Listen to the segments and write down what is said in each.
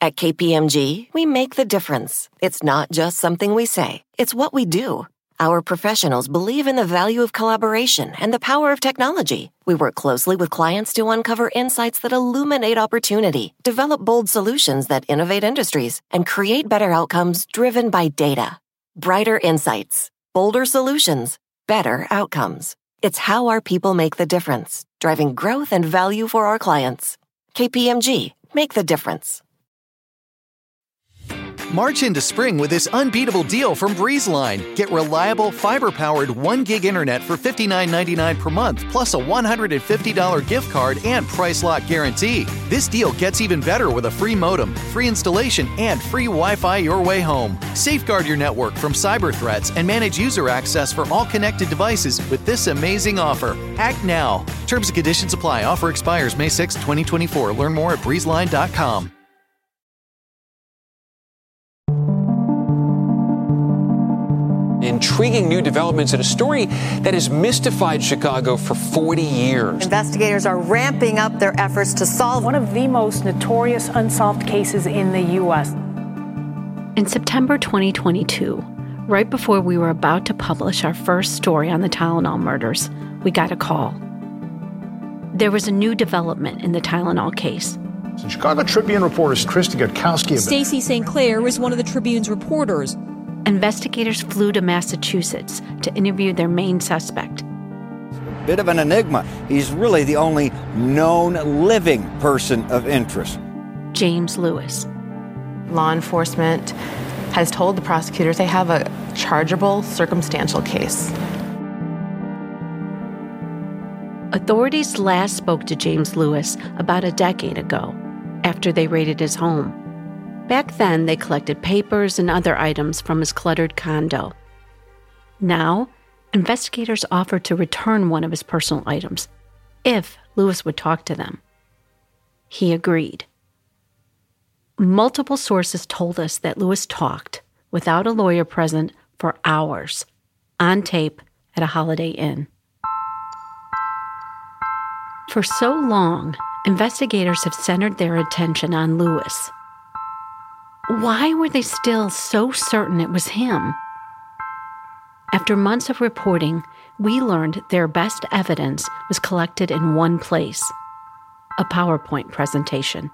At KPMG, we make the difference. It's not just something we say, it's what we do. Our professionals believe in the value of collaboration and the power of technology. We work closely with clients to uncover insights that illuminate opportunity, develop bold solutions that innovate industries, and create better outcomes driven by data. Brighter insights, bolder solutions, better outcomes. It's how our people make the difference, driving growth and value for our clients. KPMG, make the difference. March into spring with this unbeatable deal from BreezeLine. Get reliable, fiber powered 1 gig internet for $59.99 per month, plus a $150 gift card and price lock guarantee. This deal gets even better with a free modem, free installation, and free Wi Fi your way home. Safeguard your network from cyber threats and manage user access for all connected devices with this amazing offer. Act now. Terms and conditions apply. Offer expires May 6, 2024. Learn more at breezeline.com. intriguing new developments in a story that has mystified Chicago for 40 years. Investigators are ramping up their efforts to solve one of the most notorious unsolved cases in the U.S. In September 2022, right before we were about to publish our first story on the Tylenol murders, we got a call. There was a new development in the Tylenol case. Chicago Tribune reporters Christy Gutowski. Stacy St. Clair was one of the Tribune's reporters investigators flew to Massachusetts to interview their main suspect. Bit of an enigma. He's really the only known living person of interest. James Lewis. Law enforcement has told the prosecutors they have a chargeable circumstantial case. Authorities last spoke to James Lewis about a decade ago after they raided his home. Back then, they collected papers and other items from his cluttered condo. Now, investigators offered to return one of his personal items if Lewis would talk to them. He agreed. Multiple sources told us that Lewis talked without a lawyer present for hours on tape at a Holiday Inn. For so long, investigators have centered their attention on Lewis why were they still so certain it was him? After months of reporting, we learned their best evidence was collected in one place a PowerPoint presentation.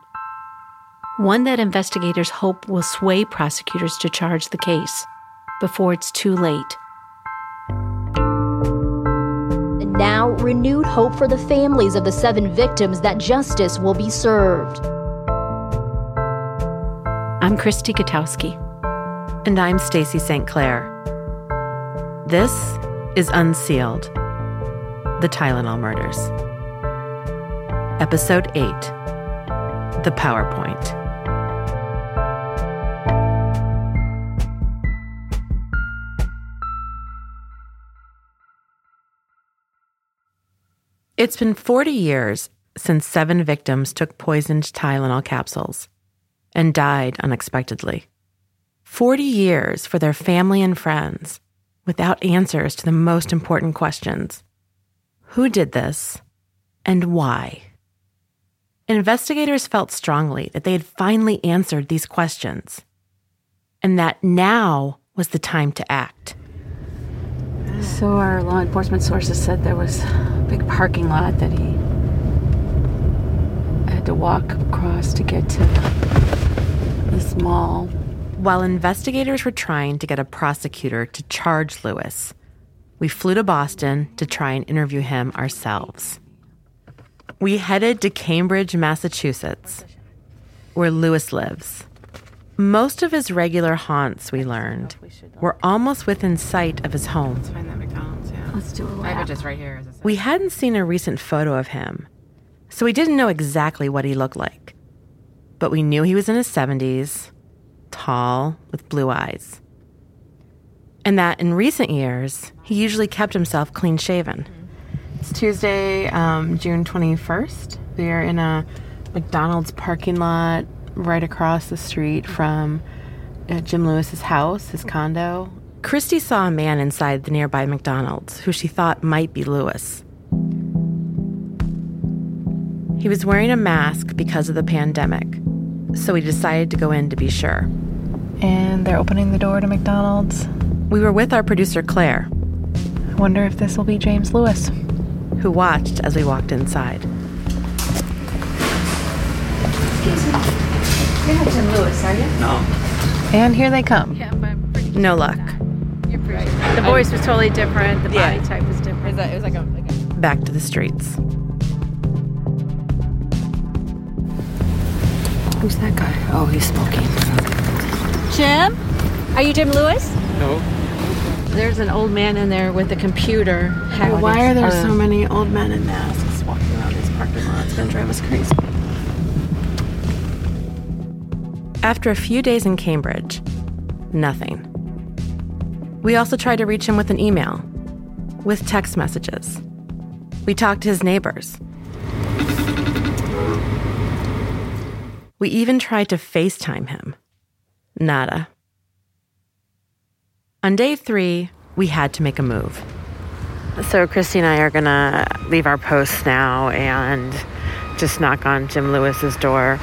One that investigators hope will sway prosecutors to charge the case before it's too late. Now, renewed hope for the families of the seven victims that justice will be served. I'm Christy Gutowski. And I'm Stacy St. Clair. This is Unsealed The Tylenol Murders. Episode 8 The PowerPoint. It's been 40 years since seven victims took poisoned Tylenol capsules and died unexpectedly. 40 years for their family and friends without answers to the most important questions Who did this and why? Investigators felt strongly that they had finally answered these questions and that now was the time to act. So, our law enforcement sources said there was a big parking lot that he had to walk across to get to this mall. While investigators were trying to get a prosecutor to charge Lewis, we flew to Boston to try and interview him ourselves. We headed to Cambridge, Massachusetts, where Lewis lives. Most of his regular haunts, we learned, were almost within sight of his home. Let's find that McDonald's, yeah. Let's do a lap. I have just right here. We hadn't seen a recent photo of him, so we didn't know exactly what he looked like but we knew he was in his 70s, tall, with blue eyes. And that in recent years, he usually kept himself clean shaven. It's Tuesday, um, June 21st. We are in a McDonald's parking lot right across the street from uh, Jim Lewis's house, his condo. Christy saw a man inside the nearby McDonald's who she thought might be Lewis. He was wearing a mask because of the pandemic, so we decided to go in to be sure. And they're opening the door to McDonald's. We were with our producer, Claire. I wonder if this will be James Lewis, who watched as we walked inside. Excuse me. You're not Jim Lewis, are you? No. And here they come. Yeah, but I'm pretty No luck. You're pretty The voice was totally different. The body type was different. It was like a, like a Back to the streets. Who's that guy? Oh, he's smoking. Jim? Are you Jim Lewis? No. There's an old man in there with a computer. Well, why are there so many old men in masks walking around these parking lots? It's gonna drive us crazy. After a few days in Cambridge, nothing. We also tried to reach him with an email, with text messages. We talked to his neighbors. We even tried to FaceTime him. Nada. On day three, we had to make a move. So Christy and I are gonna leave our posts now and just knock on Jim Lewis's door.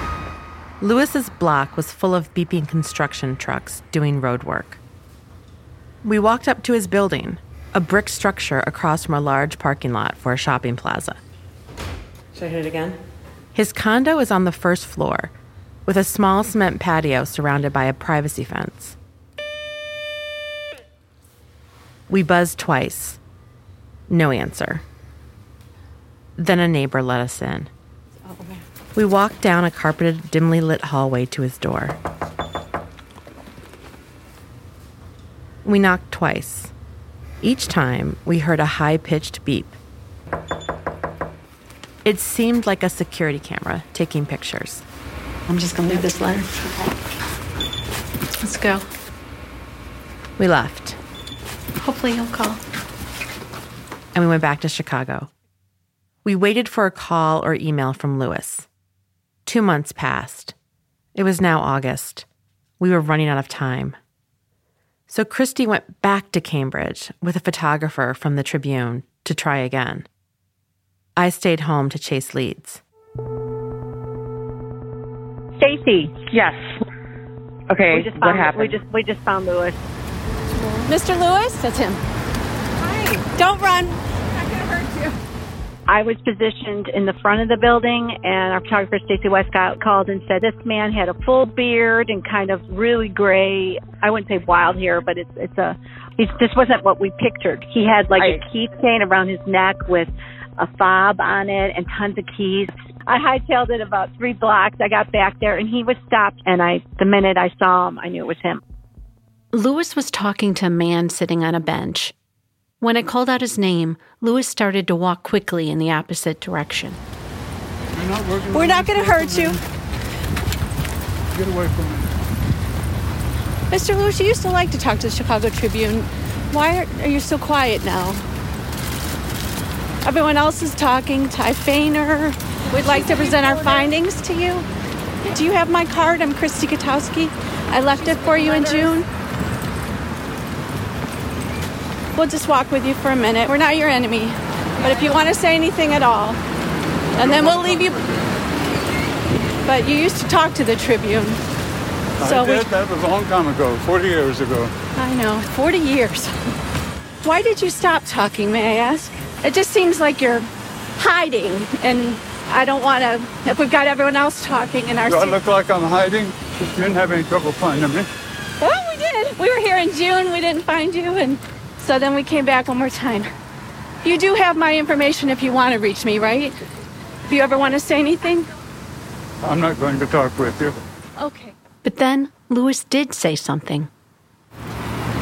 Lewis's block was full of beeping construction trucks doing road work. We walked up to his building, a brick structure across from a large parking lot for a shopping plaza. Should I hit it again? His condo is on the first floor, with a small cement patio surrounded by a privacy fence. We buzzed twice. No answer. Then a neighbor let us in. We walked down a carpeted, dimly lit hallway to his door. We knocked twice. Each time, we heard a high pitched beep. It seemed like a security camera taking pictures. I'm just going to leave this letter. Let's go. We left, Hopefully he'll call. and we went back to Chicago. We waited for a call or email from Lewis. Two months passed. It was now August. We were running out of time. So Christy went back to Cambridge with a photographer from the Tribune to try again. I stayed home to chase leads. Stacy. Yes. Okay. We just what found, happened? We just we just found Lewis. Mr. Lewis? That's him. Hi. Don't run. I could hurt you. I was positioned in the front of the building, and our photographer Stacey Wescott called and said this man had a full beard and kind of really gray. I wouldn't say wild hair, but it's it's a. He's, this wasn't what we pictured. He had like a keychain around his neck with a fob on it and tons of keys. I hightailed it about three blocks. I got back there, and he was stopped. And I, the minute I saw him, I knew it was him. Lewis was talking to a man sitting on a bench. When I called out his name, Lewis started to walk quickly in the opposite direction. We're not going to hurt you. Get away from me. Mr. Lewis, you used to like to talk to the Chicago Tribune. Why are, are you so quiet now? Everyone else is talking. Ty Fainer. We'd like to present our findings to you. Do you have my card? I'm Christy Gutowski. I left it for you in June. We'll just walk with you for a minute. We're not your enemy. But if you want to say anything at all, and then we'll leave you. But you used to talk to the Tribune. I did. That was a long time ago, 40 years ago. I know, 40 years. Why did you stop talking, may I ask? It just seems like you're hiding, and I don't want to. If we've got everyone else talking in our. Do I seat- look like I'm hiding? You didn't have any trouble finding me. Well, we did. We were here in June. We didn't find you, and so then we came back one more time. You do have my information if you want to reach me, right? If you ever want to say anything. I'm not going to talk with you. Okay. But then Lewis did say something.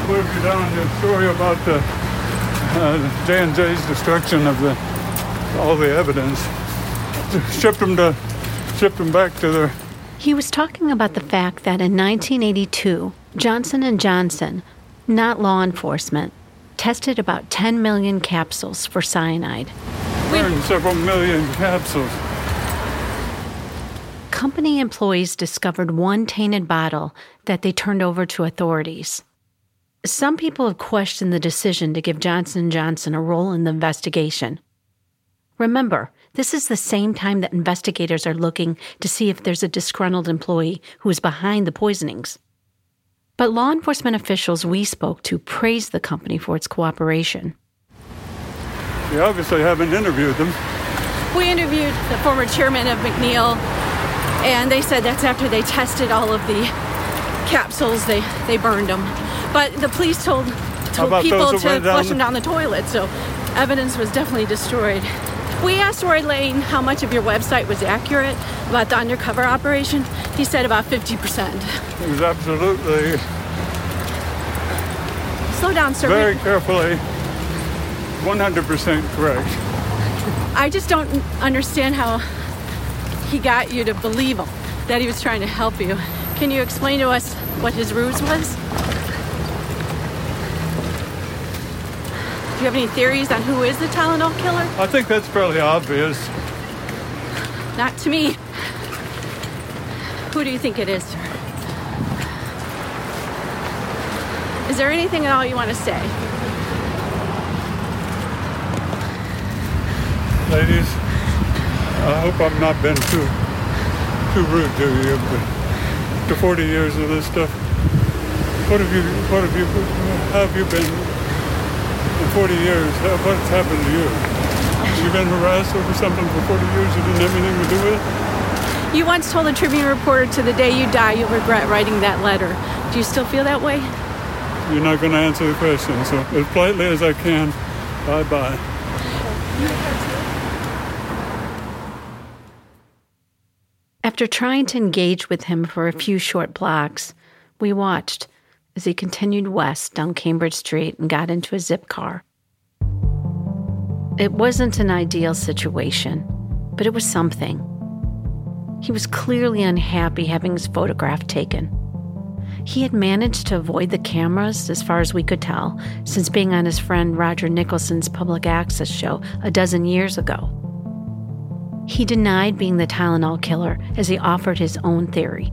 What have you done on the story about the uh, J&J's destruction of the all the evidence? Shipped them to shipped them back to their He was talking about the fact that in 1982, Johnson & Johnson, not law enforcement, tested about 10 million capsules for cyanide. burned several million capsules. Company employees discovered one tainted bottle that they turned over to authorities. Some people have questioned the decision to give Johnson & Johnson a role in the investigation. Remember, this is the same time that investigators are looking to see if there's a disgruntled employee who is behind the poisonings. But law enforcement officials we spoke to praised the company for its cooperation. We obviously haven't interviewed them. We interviewed the former chairman of McNeil, and they said that's after they tested all of the capsules, they, they burned them. But the police told, told people to flush them down the toilet, so evidence was definitely destroyed. We asked Roy Lane how much of your website was accurate about the undercover operation. He said about 50%. It was absolutely. Slow down, sir. Very carefully, 100% correct. I just don't understand how he got you to believe him, that he was trying to help you. Can you explain to us what his ruse was? Do you have any theories on who is the Tylenol killer? I think that's fairly obvious. Not to me. Who do you think it is, sir? Is there anything at all you want to say? Ladies, I hope I've not been too too rude to you, but after 40 years of this stuff, what have you what have you have you been in 40 years, what's happened to you? You've been harassed over something for 40 years you didn't have anything to do with? You once told a Tribune reporter to the day you die you'll regret writing that letter. Do you still feel that way? You're not going to answer the question, so as politely as I can, bye bye. After trying to engage with him for a few short blocks, we watched as he continued west down Cambridge Street and got into a zip car. It wasn't an ideal situation, but it was something. He was clearly unhappy having his photograph taken. He had managed to avoid the cameras, as far as we could tell, since being on his friend Roger Nicholson's public access show a dozen years ago. He denied being the Tylenol killer as he offered his own theory.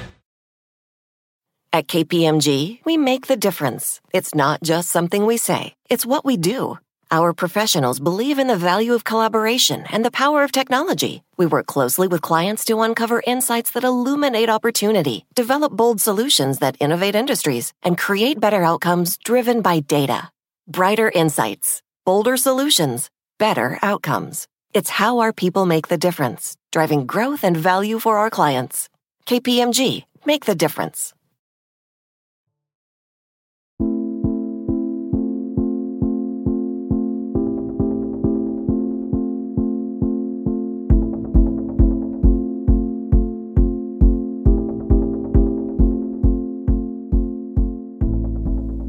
At KPMG, we make the difference. It's not just something we say, it's what we do. Our professionals believe in the value of collaboration and the power of technology. We work closely with clients to uncover insights that illuminate opportunity, develop bold solutions that innovate industries, and create better outcomes driven by data. Brighter insights, bolder solutions, better outcomes. It's how our people make the difference, driving growth and value for our clients. KPMG, make the difference.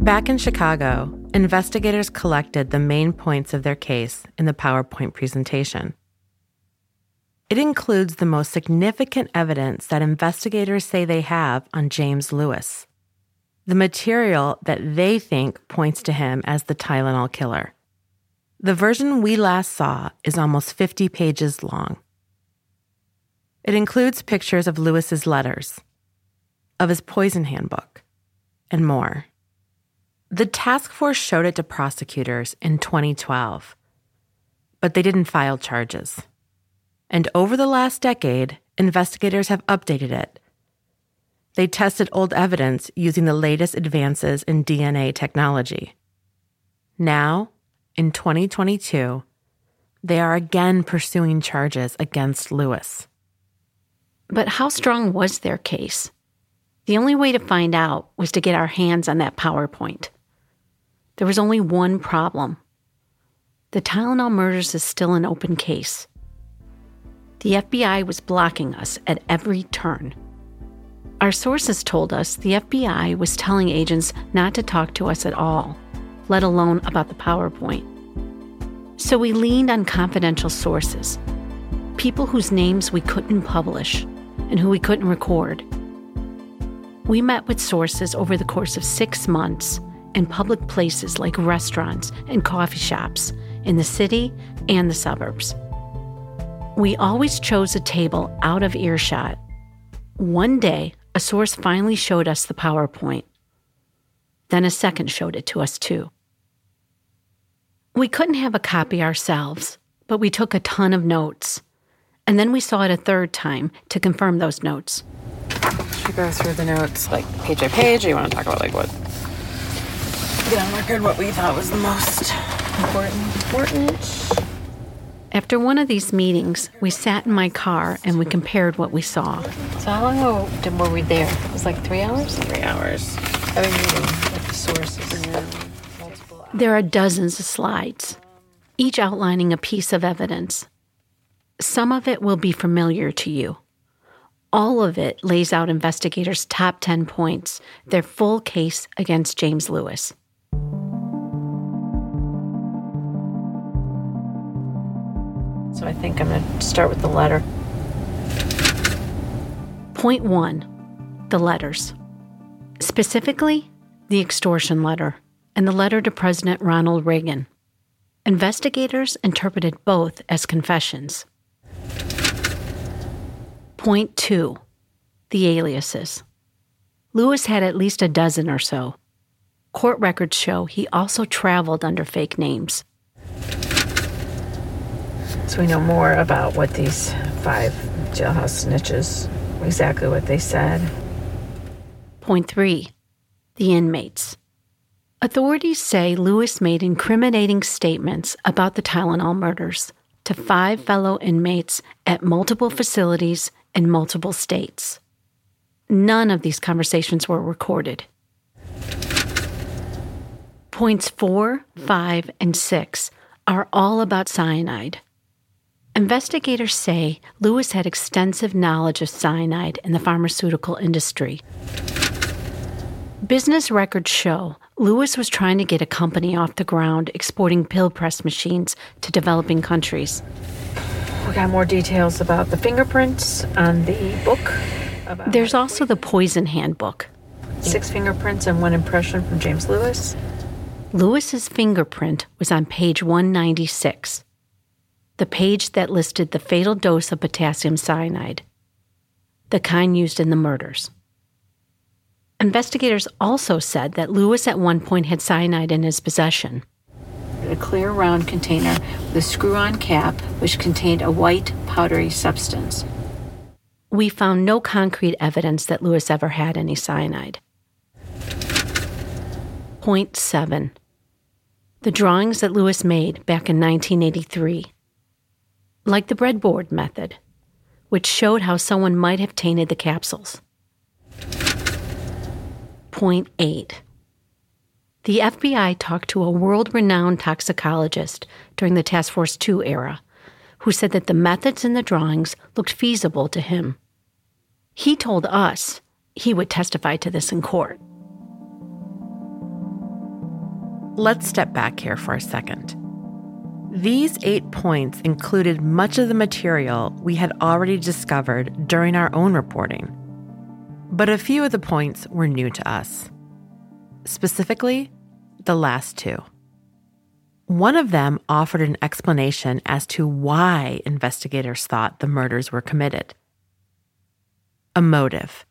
Back in Chicago, investigators collected the main points of their case in the PowerPoint presentation. It includes the most significant evidence that investigators say they have on James Lewis, the material that they think points to him as the Tylenol killer. The version we last saw is almost 50 pages long. It includes pictures of Lewis's letters, of his poison handbook, and more. The task force showed it to prosecutors in 2012, but they didn't file charges. And over the last decade, investigators have updated it. They tested old evidence using the latest advances in DNA technology. Now, in 2022, they are again pursuing charges against Lewis. But how strong was their case? The only way to find out was to get our hands on that PowerPoint. There was only one problem the Tylenol murders is still an open case. The FBI was blocking us at every turn. Our sources told us the FBI was telling agents not to talk to us at all, let alone about the PowerPoint. So we leaned on confidential sources, people whose names we couldn't publish and who we couldn't record. We met with sources over the course of six months in public places like restaurants and coffee shops in the city and the suburbs. We always chose a table out of earshot. One day, a source finally showed us the PowerPoint. Then a second showed it to us, too. We couldn't have a copy ourselves, but we took a ton of notes. And then we saw it a third time to confirm those notes. Should we go through the notes like page by page, or you want to talk about like what? Get on record what we thought was the most important. Important. After one of these meetings, we sat in my car and we compared what we saw. So how long ago did, were we there? It was like three hours. Three hours. Having meeting with the sources. There are dozens of slides, each outlining a piece of evidence. Some of it will be familiar to you. All of it lays out investigators' top 10 points, their full case against James Lewis. So I think I'm going to start with the letter. Point one the letters. Specifically, the extortion letter and the letter to President Ronald Reagan. Investigators interpreted both as confessions. Point two the aliases. Lewis had at least a dozen or so. Court records show he also traveled under fake names. So we know more about what these five jailhouse snitches, exactly what they said. Point three the inmates. Authorities say Lewis made incriminating statements about the Tylenol murders to five fellow inmates at multiple facilities in multiple states. None of these conversations were recorded. Points four, five, and six are all about cyanide. Investigators say Lewis had extensive knowledge of cyanide in the pharmaceutical industry. Business records show Lewis was trying to get a company off the ground exporting pill press machines to developing countries. We got more details about the fingerprints on the book. There's also the poison handbook. Six fingerprints and one impression from James Lewis. Lewis's fingerprint was on page 196 the page that listed the fatal dose of potassium cyanide, the kind used in the murders. Investigators also said that Lewis at one point had cyanide in his possession. A clear round container with a screw on cap, which contained a white, powdery substance. We found no concrete evidence that Lewis ever had any cyanide. Point seven the drawings that Lewis made back in 1983 like the breadboard method, which showed how someone might have tainted the capsules. Point 8. The FBI talked to a world renowned toxicologist during the Task Force 2 era who said that the methods in the drawings looked feasible to him. He told us he would testify to this in court. Let's step back here for a second. These eight points included much of the material we had already discovered during our own reporting. But a few of the points were new to us. Specifically, the last two. One of them offered an explanation as to why investigators thought the murders were committed a motive.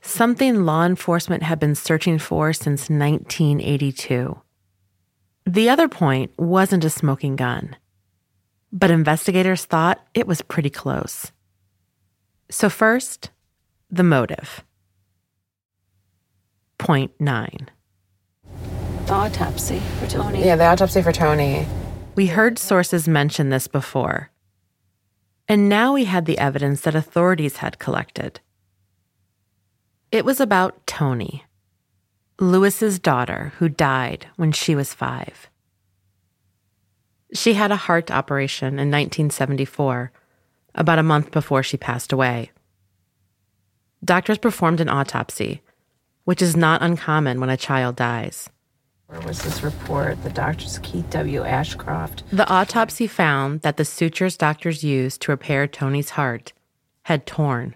Something law enforcement had been searching for since 1982. The other point wasn't a smoking gun, but investigators thought it was pretty close. So, first, the motive. Point nine. The autopsy for Toni. Yeah, the autopsy for Toni. We heard sources mention this before. And now we had the evidence that authorities had collected. It was about Toni, Lewis's daughter, who died when she was five. She had a heart operation in 1974, about a month before she passed away. Doctors performed an autopsy, which is not uncommon when a child dies. Where was this report? The doctor's Keith W. Ashcraft. The autopsy found that the sutures doctors used to repair Toni's heart had torn.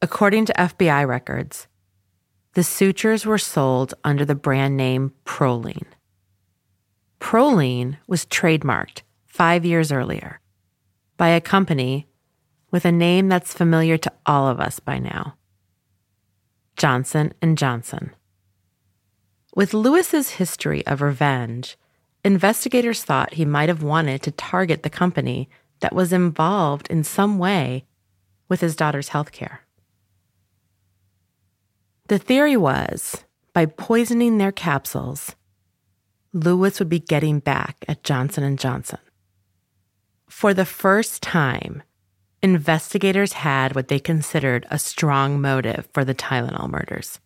According to FBI records, the sutures were sold under the brand name Prolene. Prolene was trademarked five years earlier by a company with a name that's familiar to all of us by now Johnson and Johnson. With Lewis's history of revenge, investigators thought he might have wanted to target the company that was involved in some way with his daughter's health care. The theory was by poisoning their capsules, Lewis would be getting back at Johnson & Johnson. For the first time, investigators had what they considered a strong motive for the Tylenol murders.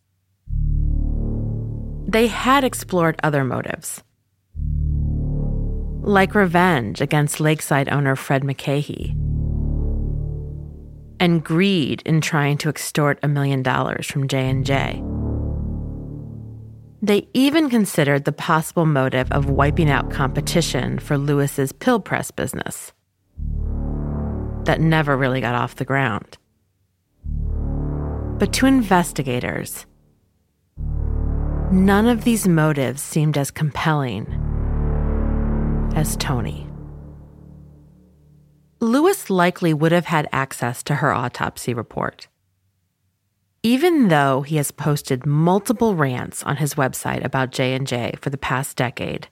They had explored other motives, like revenge against Lakeside owner Fred McCahey, and greed in trying to extort a million dollars from J&J. They even considered the possible motive of wiping out competition for Lewis's pill press business. That never really got off the ground. But to investigators, None of these motives seemed as compelling as Toni. Lewis likely would have had access to her autopsy report. Even though he has posted multiple rants on his website about J&J for the past decade,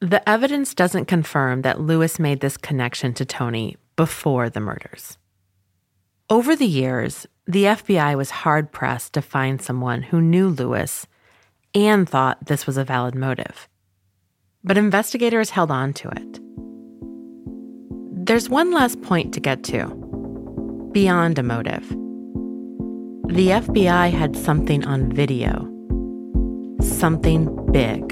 the evidence doesn't confirm that Lewis made this connection to Toni before the murders. Over the years, the FBI was hard pressed to find someone who knew Lewis and thought this was a valid motive. But investigators held on to it. There's one last point to get to beyond a motive. The FBI had something on video, something big.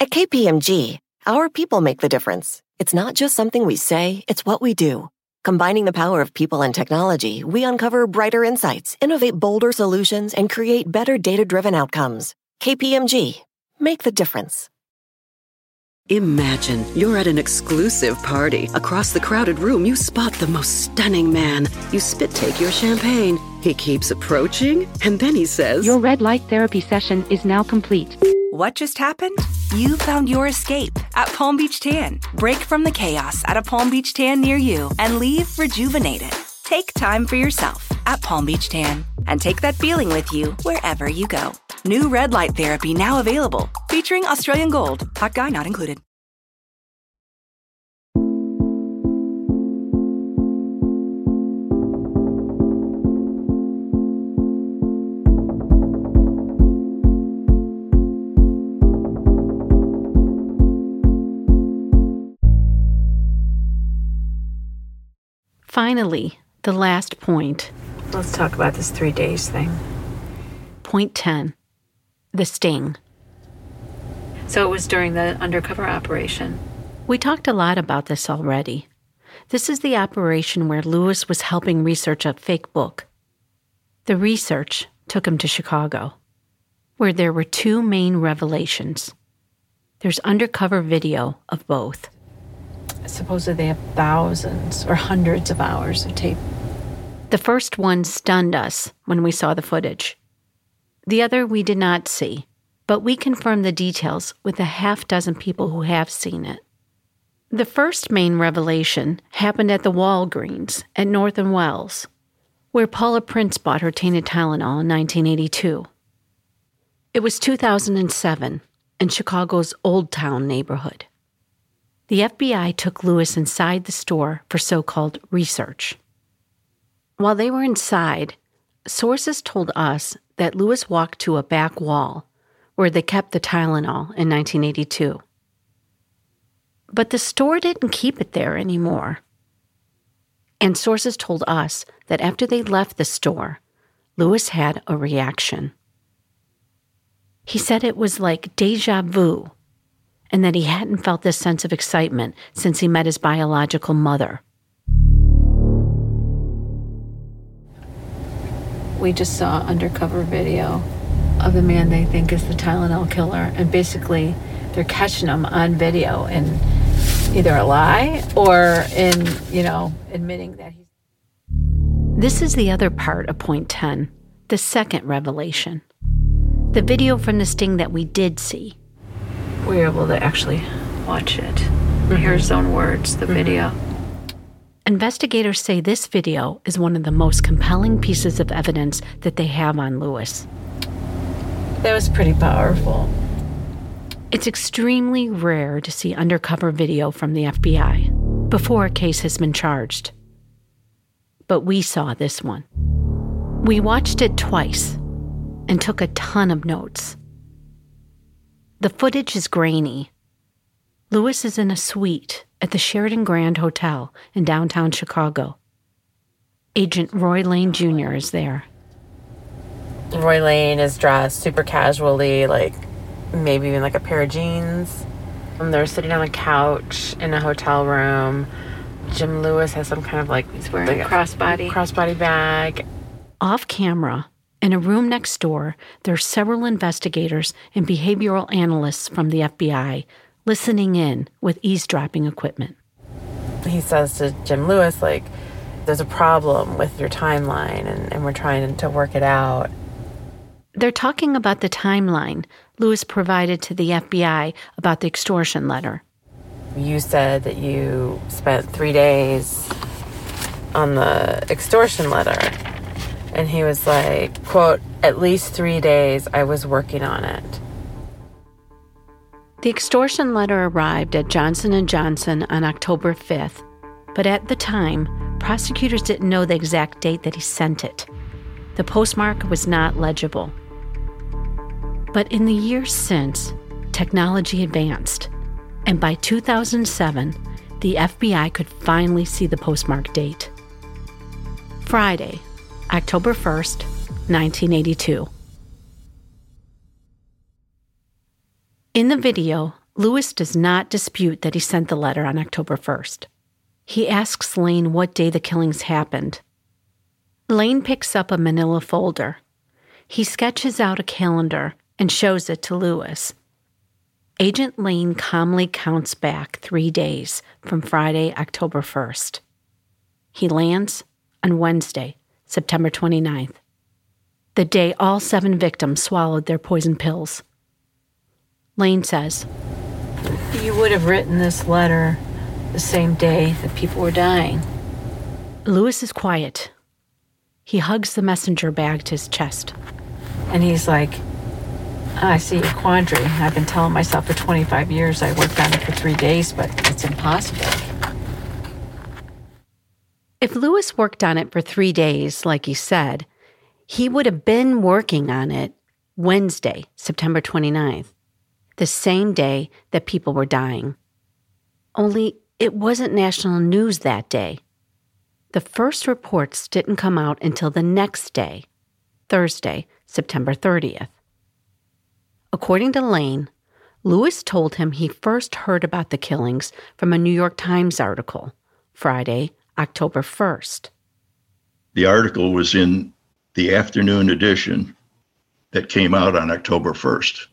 At KPMG, our people make the difference. It's not just something we say, it's what we do. Combining the power of people and technology, we uncover brighter insights, innovate bolder solutions, and create better data driven outcomes. KPMG, make the difference. Imagine you're at an exclusive party. Across the crowded room, you spot the most stunning man. You spit take your champagne. He keeps approaching, and then he says, Your red light therapy session is now complete. What just happened? You found your escape at Palm Beach Tan. Break from the chaos at a Palm Beach Tan near you and leave rejuvenated. Take time for yourself at Palm Beach Tan and take that feeling with you wherever you go. New red light therapy now available, featuring Australian Gold. Hot guy not included. Finally, the last point. Let's talk about this three days thing. Point 10 The Sting. So it was during the undercover operation. We talked a lot about this already. This is the operation where Lewis was helping research a fake book. The research took him to Chicago, where there were two main revelations. There's undercover video of both. Supposedly they have thousands or hundreds of hours of tape. The first one stunned us when we saw the footage. The other we did not see, but we confirmed the details with a half dozen people who have seen it. The first main revelation happened at the Walgreens at North and Wells, where Paula Prince bought her tainted Tylenol in 1982. It was 2007 in Chicago's Old Town neighborhood the FBI took Lewis inside the store for so called research. While they were inside, sources told us that Lewis walked to a back wall where they kept the Tylenol in 1982. But the store didn't keep it there anymore. And sources told us that after they left the store, Lewis had a reaction. He said it was like deja vu and that he hadn't felt this sense of excitement since he met his biological mother. We just saw undercover video of the man they think is the Tylenol killer, and basically they're catching him on video and either a lie or in, you know, admitting that he's. This is the other part of point 10, the second revelation. The video from the sting that we did see. We were able to actually watch it. Mm-hmm. Hear his own words, the mm-hmm. video. Investigators say this video is one of the most compelling pieces of evidence that they have on Lewis. That was pretty powerful. It's extremely rare to see undercover video from the FBI before a case has been charged. But we saw this one. We watched it twice and took a ton of notes. The footage is grainy. Lewis is in a suite at the Sheraton Grand Hotel in downtown Chicago. Agent Roy Lane Jr. is there. Roy Lane is dressed super casually, like maybe even like a pair of jeans. And they're sitting on a couch in a hotel room. Jim Lewis has some kind of like he's wearing like a crossbody crossbody bag. Off camera, in a room next door, there are several investigators and behavioral analysts from the FBI listening in with eavesdropping equipment. He says to Jim Lewis, like, there's a problem with your timeline and, and we're trying to work it out. They're talking about the timeline Lewis provided to the FBI about the extortion letter. You said that you spent three days on the extortion letter. And he was like, quote, at least three days I was working on it. The extortion letter arrived at Johnson & Johnson on October 5th, but at the time, prosecutors didn't know the exact date that he sent it. The postmark was not legible. But in the years since, technology advanced, and by 2007, the FBI could finally see the postmark date. Friday, October 1st, 1982. In the video, Lewis does not dispute that he sent the letter on October 1st. He asks Lane what day the killings happened. Lane picks up a manila folder. He sketches out a calendar and shows it to Lewis. Agent Lane calmly counts back three days from Friday, October 1st. He lands on Wednesday, September 29th, the day all seven victims swallowed their poison pills. Lane says, You would have written this letter the same day that people were dying. Lewis is quiet. He hugs the messenger bag to his chest. And he's like, I see a quandary. I've been telling myself for 25 years I worked on it for three days, but it's impossible. If Lewis worked on it for three days, like he said, he would have been working on it Wednesday, September 29th the same day that people were dying. Only it wasn't national news that day. The first reports didn't come out until the next day, Thursday, September 30th. According to Lane, Lewis told him he first heard about the killings from a New York Times article, Friday, October 1st. The article was in the afternoon edition that came out on October 1st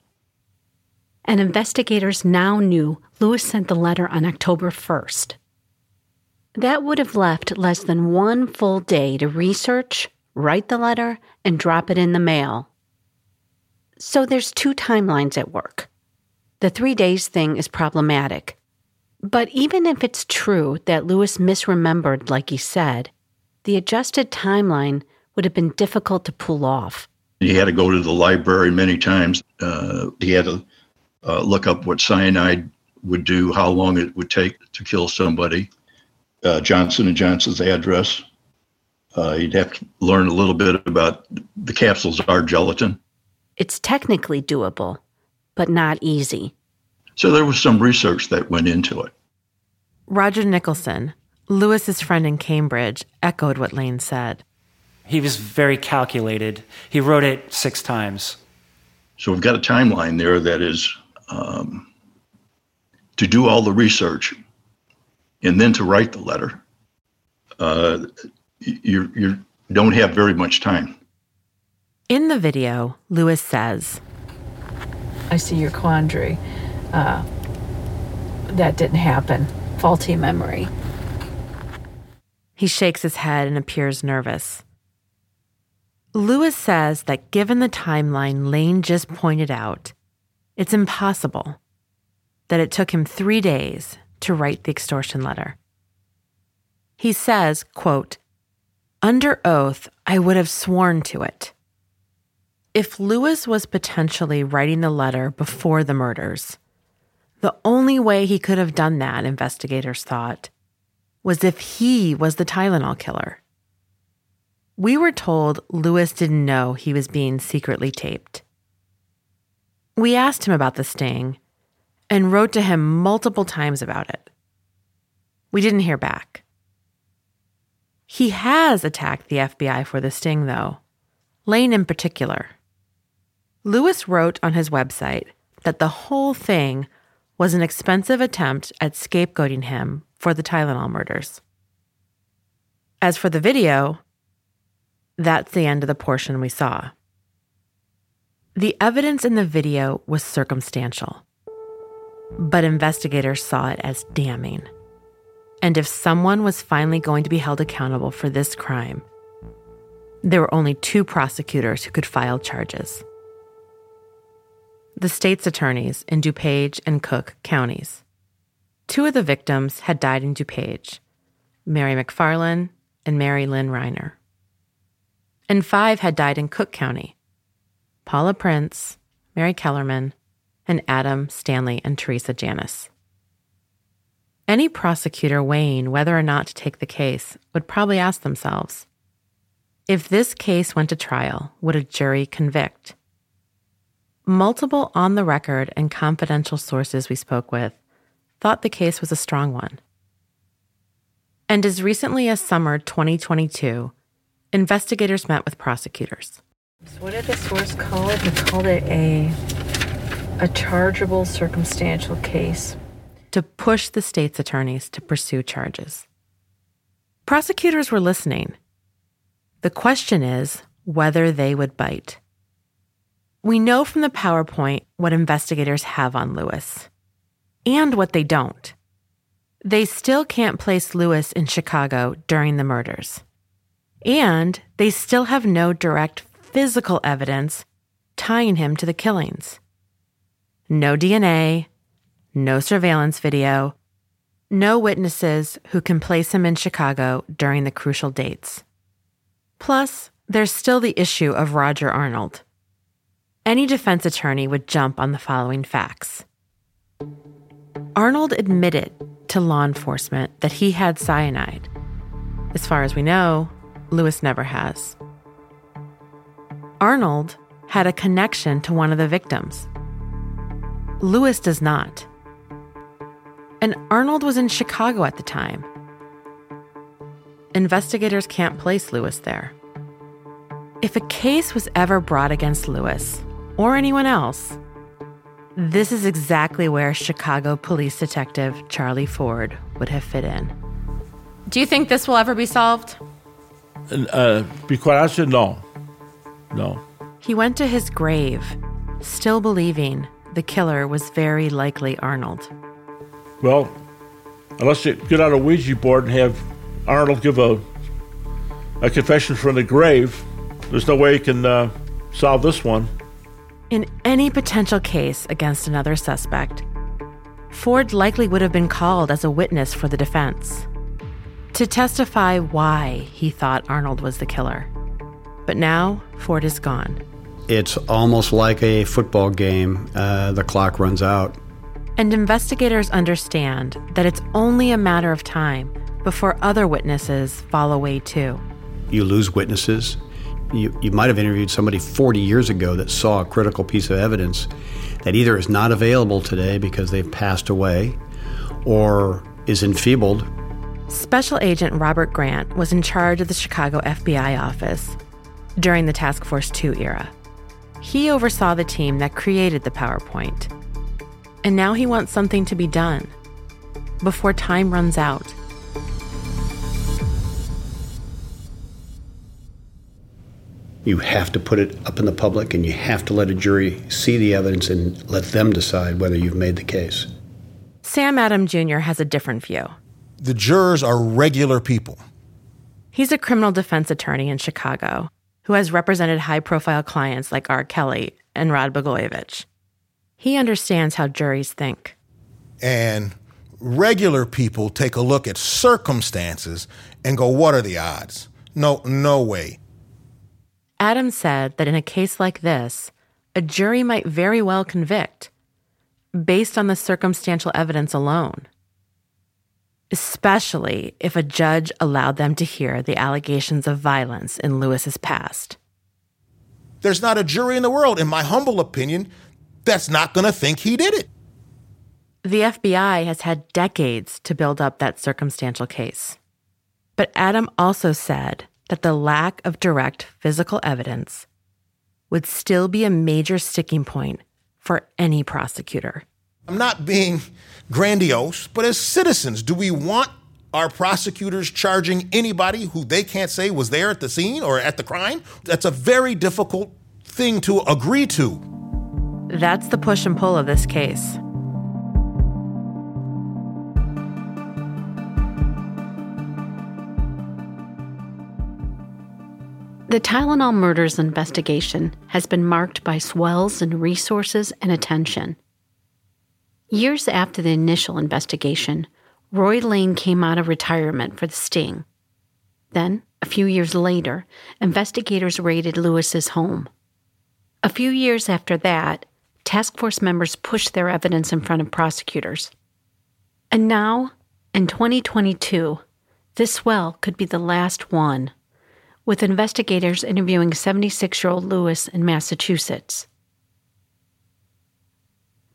and investigators now knew Lewis sent the letter on October 1st. That would have left less than one full day to research, write the letter, and drop it in the mail. So there's two timelines at work. The three days thing is problematic. But even if it's true that Lewis misremembered, like he said, the adjusted timeline would have been difficult to pull off. He had to go to the library many times. Uh, he had to uh, look up what cyanide would do, how long it would take to kill somebody, uh, Johnson and Johnson's address. Uh, you'd have to learn a little bit about the capsules are gelatin. It's technically doable, but not easy. So there was some research that went into it. Roger Nicholson, Lewis's friend in Cambridge, echoed what Lane said. He was very calculated. He wrote it six times. So we've got a timeline there that is um, to do all the research and then to write the letter, uh, you you don't have very much time. In the video, Lewis says, I see your quandary. Uh, that didn't happen. Faulty memory. He shakes his head and appears nervous. Lewis says that given the timeline Lane just pointed out, it's impossible that it took him three days to write the extortion letter. He says, quote, under oath, I would have sworn to it. If Lewis was potentially writing the letter before the murders, the only way he could have done that, investigators thought, was if he was the Tylenol killer. We were told Lewis didn't know he was being secretly taped. We asked him about the sting and wrote to him multiple times about it. We didn't hear back. He has attacked the FBI for the sting, though, Lane in particular. Lewis wrote on his website that the whole thing was an expensive attempt at scapegoating him for the Tylenol murders. As for the video, that's the end of the portion we saw. The evidence in the video was circumstantial, but investigators saw it as damning. And if someone was finally going to be held accountable for this crime, there were only two prosecutors who could file charges the state's attorneys in DuPage and Cook counties. Two of the victims had died in DuPage Mary McFarland and Mary Lynn Reiner. And five had died in Cook County Paula Prince, Mary Kellerman, and Adam, Stanley, and Teresa Janus. Any prosecutor weighing whether or not to take the case would probably ask themselves if this case went to trial, would a jury convict? Multiple on the record and confidential sources we spoke with thought the case was a strong one. And as recently as summer 2022, investigators met with prosecutors. So what did the source call it? They called it a a chargeable circumstantial case to push the state's attorneys to pursue charges. Prosecutors were listening. The question is whether they would bite. We know from the PowerPoint what investigators have on Lewis and what they don't. They still can't place Lewis in Chicago during the murders. And they still have no direct physical evidence tying him to the killings. No DNA, no surveillance video, no witnesses who can place him in Chicago during the crucial dates. Plus, there's still the issue of Roger Arnold. Any defense attorney would jump on the following facts. Arnold admitted to law enforcement that he had cyanide. As far as we know, Lewis never has. Arnold had a connection to one of the victims. Lewis does not. And Arnold was in Chicago at the time. Investigators can't place Lewis there. If a case was ever brought against Lewis or anyone else, this is exactly where Chicago police detective Charlie Ford would have fit in. Do you think this will ever be solved? Uh, be quite honest, no. No. He went to his grave, still believing the killer was very likely Arnold. Well, unless you get out a Ouija board and have Arnold give a, a confession from the grave, there's no way you can uh, solve this one. In any potential case against another suspect, Ford likely would have been called as a witness for the defense to testify why he thought Arnold was the killer. But now, Ford is gone. It's almost like a football game. Uh, the clock runs out. And investigators understand that it's only a matter of time before other witnesses fall away too. You lose witnesses. You, you might have interviewed somebody 40 years ago that saw a critical piece of evidence that either is not available today because they've passed away or is enfeebled. Special Agent Robert Grant was in charge of the Chicago FBI office during the Task Force 2 era. He oversaw the team that created the PowerPoint. And now he wants something to be done before time runs out. You have to put it up in the public and you have to let a jury see the evidence and let them decide whether you've made the case. Sam Adam Jr. has a different view. The jurors are regular people. He's a criminal defense attorney in Chicago who has represented high profile clients like R. Kelly and Rod Blagojevich. He understands how juries think. And regular people take a look at circumstances and go, what are the odds? No, no way. Adam said that in a case like this, a jury might very well convict based on the circumstantial evidence alone, especially if a judge allowed them to hear the allegations of violence in Lewis's past. There's not a jury in the world, in my humble opinion, that's not going to think he did it. The FBI has had decades to build up that circumstantial case. But Adam also said that the lack of direct physical evidence would still be a major sticking point for any prosecutor. I'm not being grandiose, but as citizens, do we want our prosecutors charging anybody who they can't say was there at the scene or at the crime? That's a very difficult thing to agree to. That's the push and pull of this case. The Tylenol murders investigation has been marked by swells in resources and attention. Years after the initial investigation, Roy Lane came out of retirement for the sting. Then, a few years later, investigators raided Lewis's home. A few years after that, task force members pushed their evidence in front of prosecutors. And now, in 2022, this well could be the last one with investigators interviewing 76 year old Lewis in Massachusetts.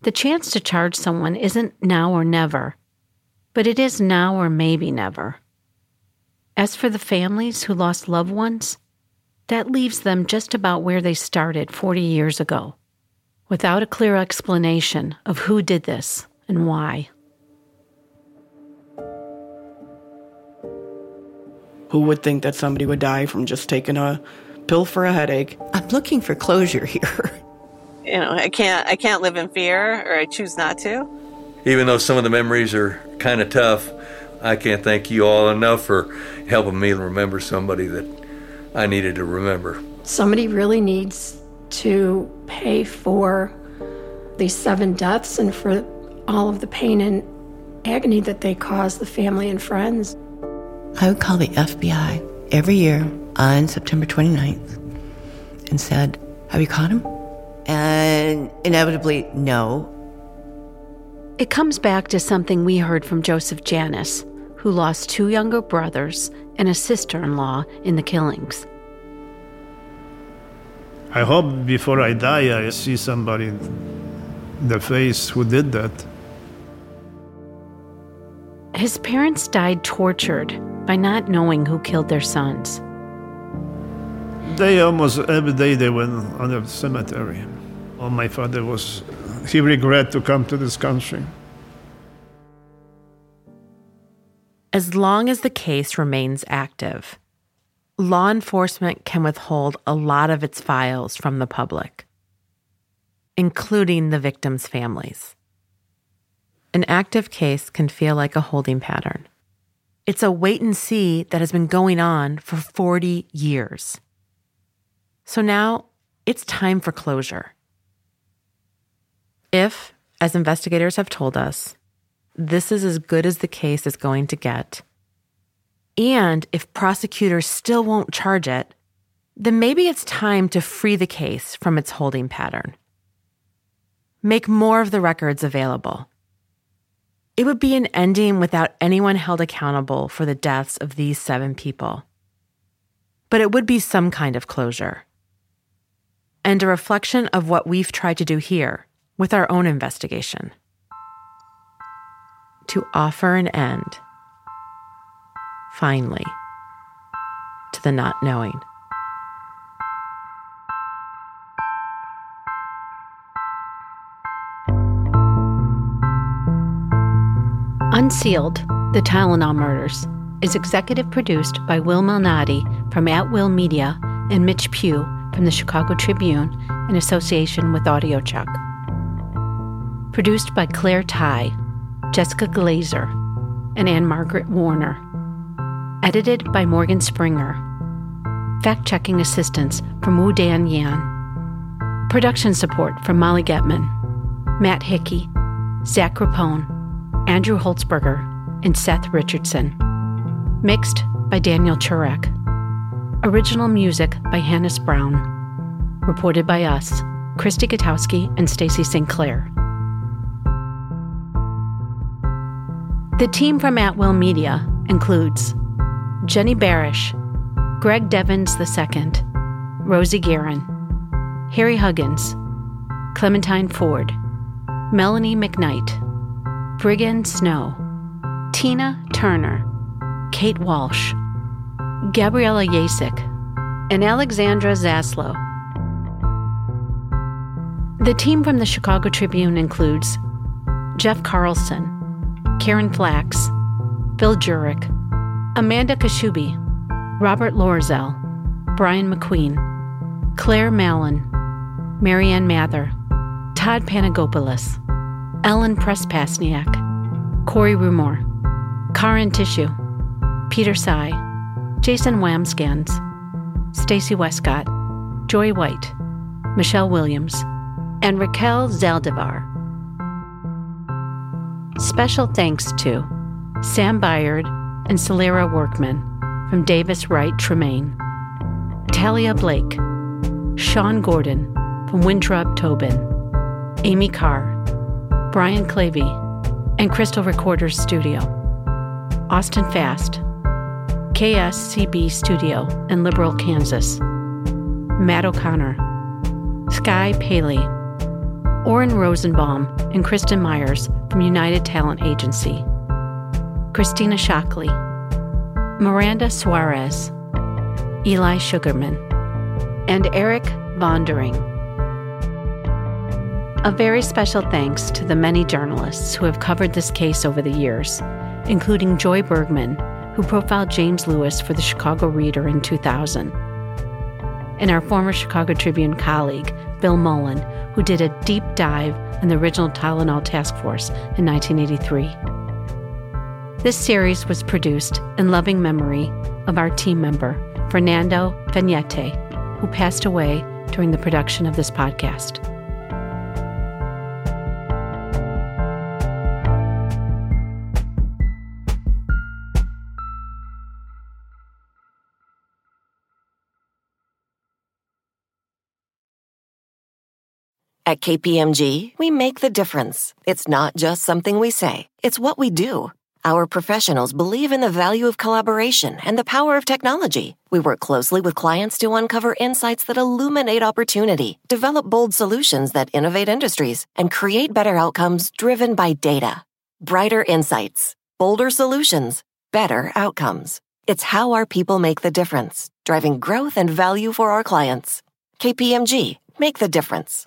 The chance to charge someone isn't now or never, but it is now or maybe never. As for the families who lost loved ones, that leaves them just about where they started 40 years ago, without a clear explanation of who did this and why. Who would think that somebody would die from just taking a pill for a headache? I'm looking for closure here. you know, I can't I can't live in fear or I choose not to. Even though some of the memories are kind of tough, I can't thank you all enough for helping me remember somebody that I needed to remember. Somebody really needs to pay for these seven deaths and for all of the pain and agony that they caused the family and friends. I would call the FBI every year on September 29th and said, Have you caught him? And inevitably, no. It comes back to something we heard from Joseph Janus, who lost two younger brothers and a sister in law in the killings. I hope before I die, I see somebody in the face who did that. His parents died tortured by not knowing who killed their sons. They almost every day they went on the cemetery. My father was, he regret to come to this country. As long as the case remains active, law enforcement can withhold a lot of its files from the public, including the victims' families. An active case can feel like a holding pattern. It's a wait and see that has been going on for 40 years. So now it's time for closure. If, as investigators have told us, this is as good as the case is going to get, and if prosecutors still won't charge it, then maybe it's time to free the case from its holding pattern. Make more of the records available it would be an ending without anyone held accountable for the deaths of these seven people. But it would be some kind of closure. And a reflection of what we've tried to do here with our own investigation to offer an end, finally, to the not knowing. Unsealed, The Tylenol Murders, is executive produced by Will Malnati from At Will Media and Mitch Pugh from the Chicago Tribune in association with AudioChuck. Produced by Claire Ty, Jessica Glazer, and Anne Margaret Warner. Edited by Morgan Springer. Fact checking assistance from Wu Dan Yan. Production support from Molly Getman, Matt Hickey, Zach Rapone, Andrew Holtzberger, and Seth Richardson. Mixed by Daniel Churek. Original music by Hannes Brown. Reported by us, Christy Gutowski and Stacy St. Clair. The team from At Will Media includes Jenny Barish, Greg Devins II, Rosie Guerin, Harry Huggins, Clementine Ford, Melanie McKnight, Brigand Snow, Tina Turner, Kate Walsh, Gabriella Yasik, and Alexandra Zaslow. The team from the Chicago Tribune includes Jeff Carlson, Karen Flax, Phil Jurek, Amanda Kashubi, Robert Lorzell, Brian McQueen, Claire Mallon, Marianne Mather, Todd Panagopoulos, Ellen Prespasniak, Kori Rumore, Karin Tissue, Peter Sy, Jason Wambsgans, Stacey Wescott, Joy White, Michelle Williams, and Raquel Zaldivar. Special thanks to Sam Byard and Celera Workman from Davis Wright Tremaine, Talia Blake, Sean Gordon from Winthrop Tobin, Amy Carr, Brian Clavey, and Crystal Recorders Studio, Austin Fast, KSCB Studio in Liberal, Kansas, Matt O'Connor, Sky Paley, Orrin Rosenbaum, and Kristen Myers from United Talent Agency, Christina Shockley, Miranda Suarez, Eli Sugarman, and Eric Vondering. A very special thanks to the many journalists who have covered this case over the years, including Joy Bergman, who profiled James Lewis for the Chicago Reader in 2000, and our former Chicago Tribune colleague, Bill Mullen, who did a deep dive on the original Tylenol Task Force in 1983. This series was produced in loving memory of our team member, Fernando Vignete, who passed away during the production of this podcast. At KPMG, we make the difference. It's not just something we say, it's what we do. Our professionals believe in the value of collaboration and the power of technology. We work closely with clients to uncover insights that illuminate opportunity, develop bold solutions that innovate industries, and create better outcomes driven by data. Brighter insights, bolder solutions, better outcomes. It's how our people make the difference, driving growth and value for our clients. KPMG, make the difference.